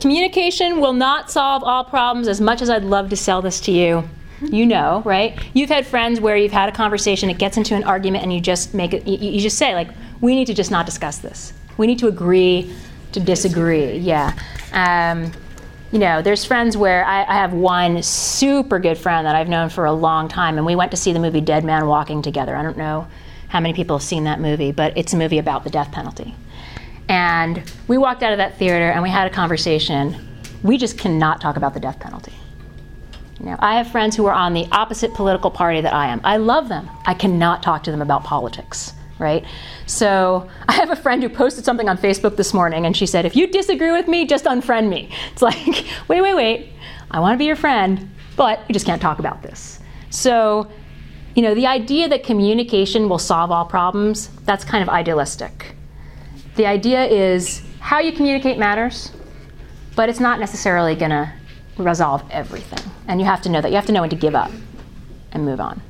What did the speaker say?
communication will not solve all problems as much as I'd love to sell this to you. You know, right? You've had friends where you've had a conversation, it gets into an argument, and you just make it, you, you just say, like, we need to just not discuss this. We need to agree to disagree. Yeah. Um, you know, there's friends where I, I, have one super good friend that I've known for a long time, and we went to see the movie Dead Man Walking together. I don't know how many people have seen that movie, but it's a movie about the death penalty. And we walked out of that theater and we had a conversation. We just cannot talk about the death penalty. You know, I have friends who are on the opposite political party that I am. I love them. I cannot talk to them about politics, right? So I have a friend who posted something on Facebook this morning and she said, if you disagree with me, just unfriend me. It's like, wait, wait, wait. I want to be your friend, but you just can't talk about this. So, you know, the idea that communication will solve all problems, that's kind of idealistic. The idea is how you communicate matters, but it's not necessarily going to resolve everything. And you have to know that. You have to know when to give up and move on.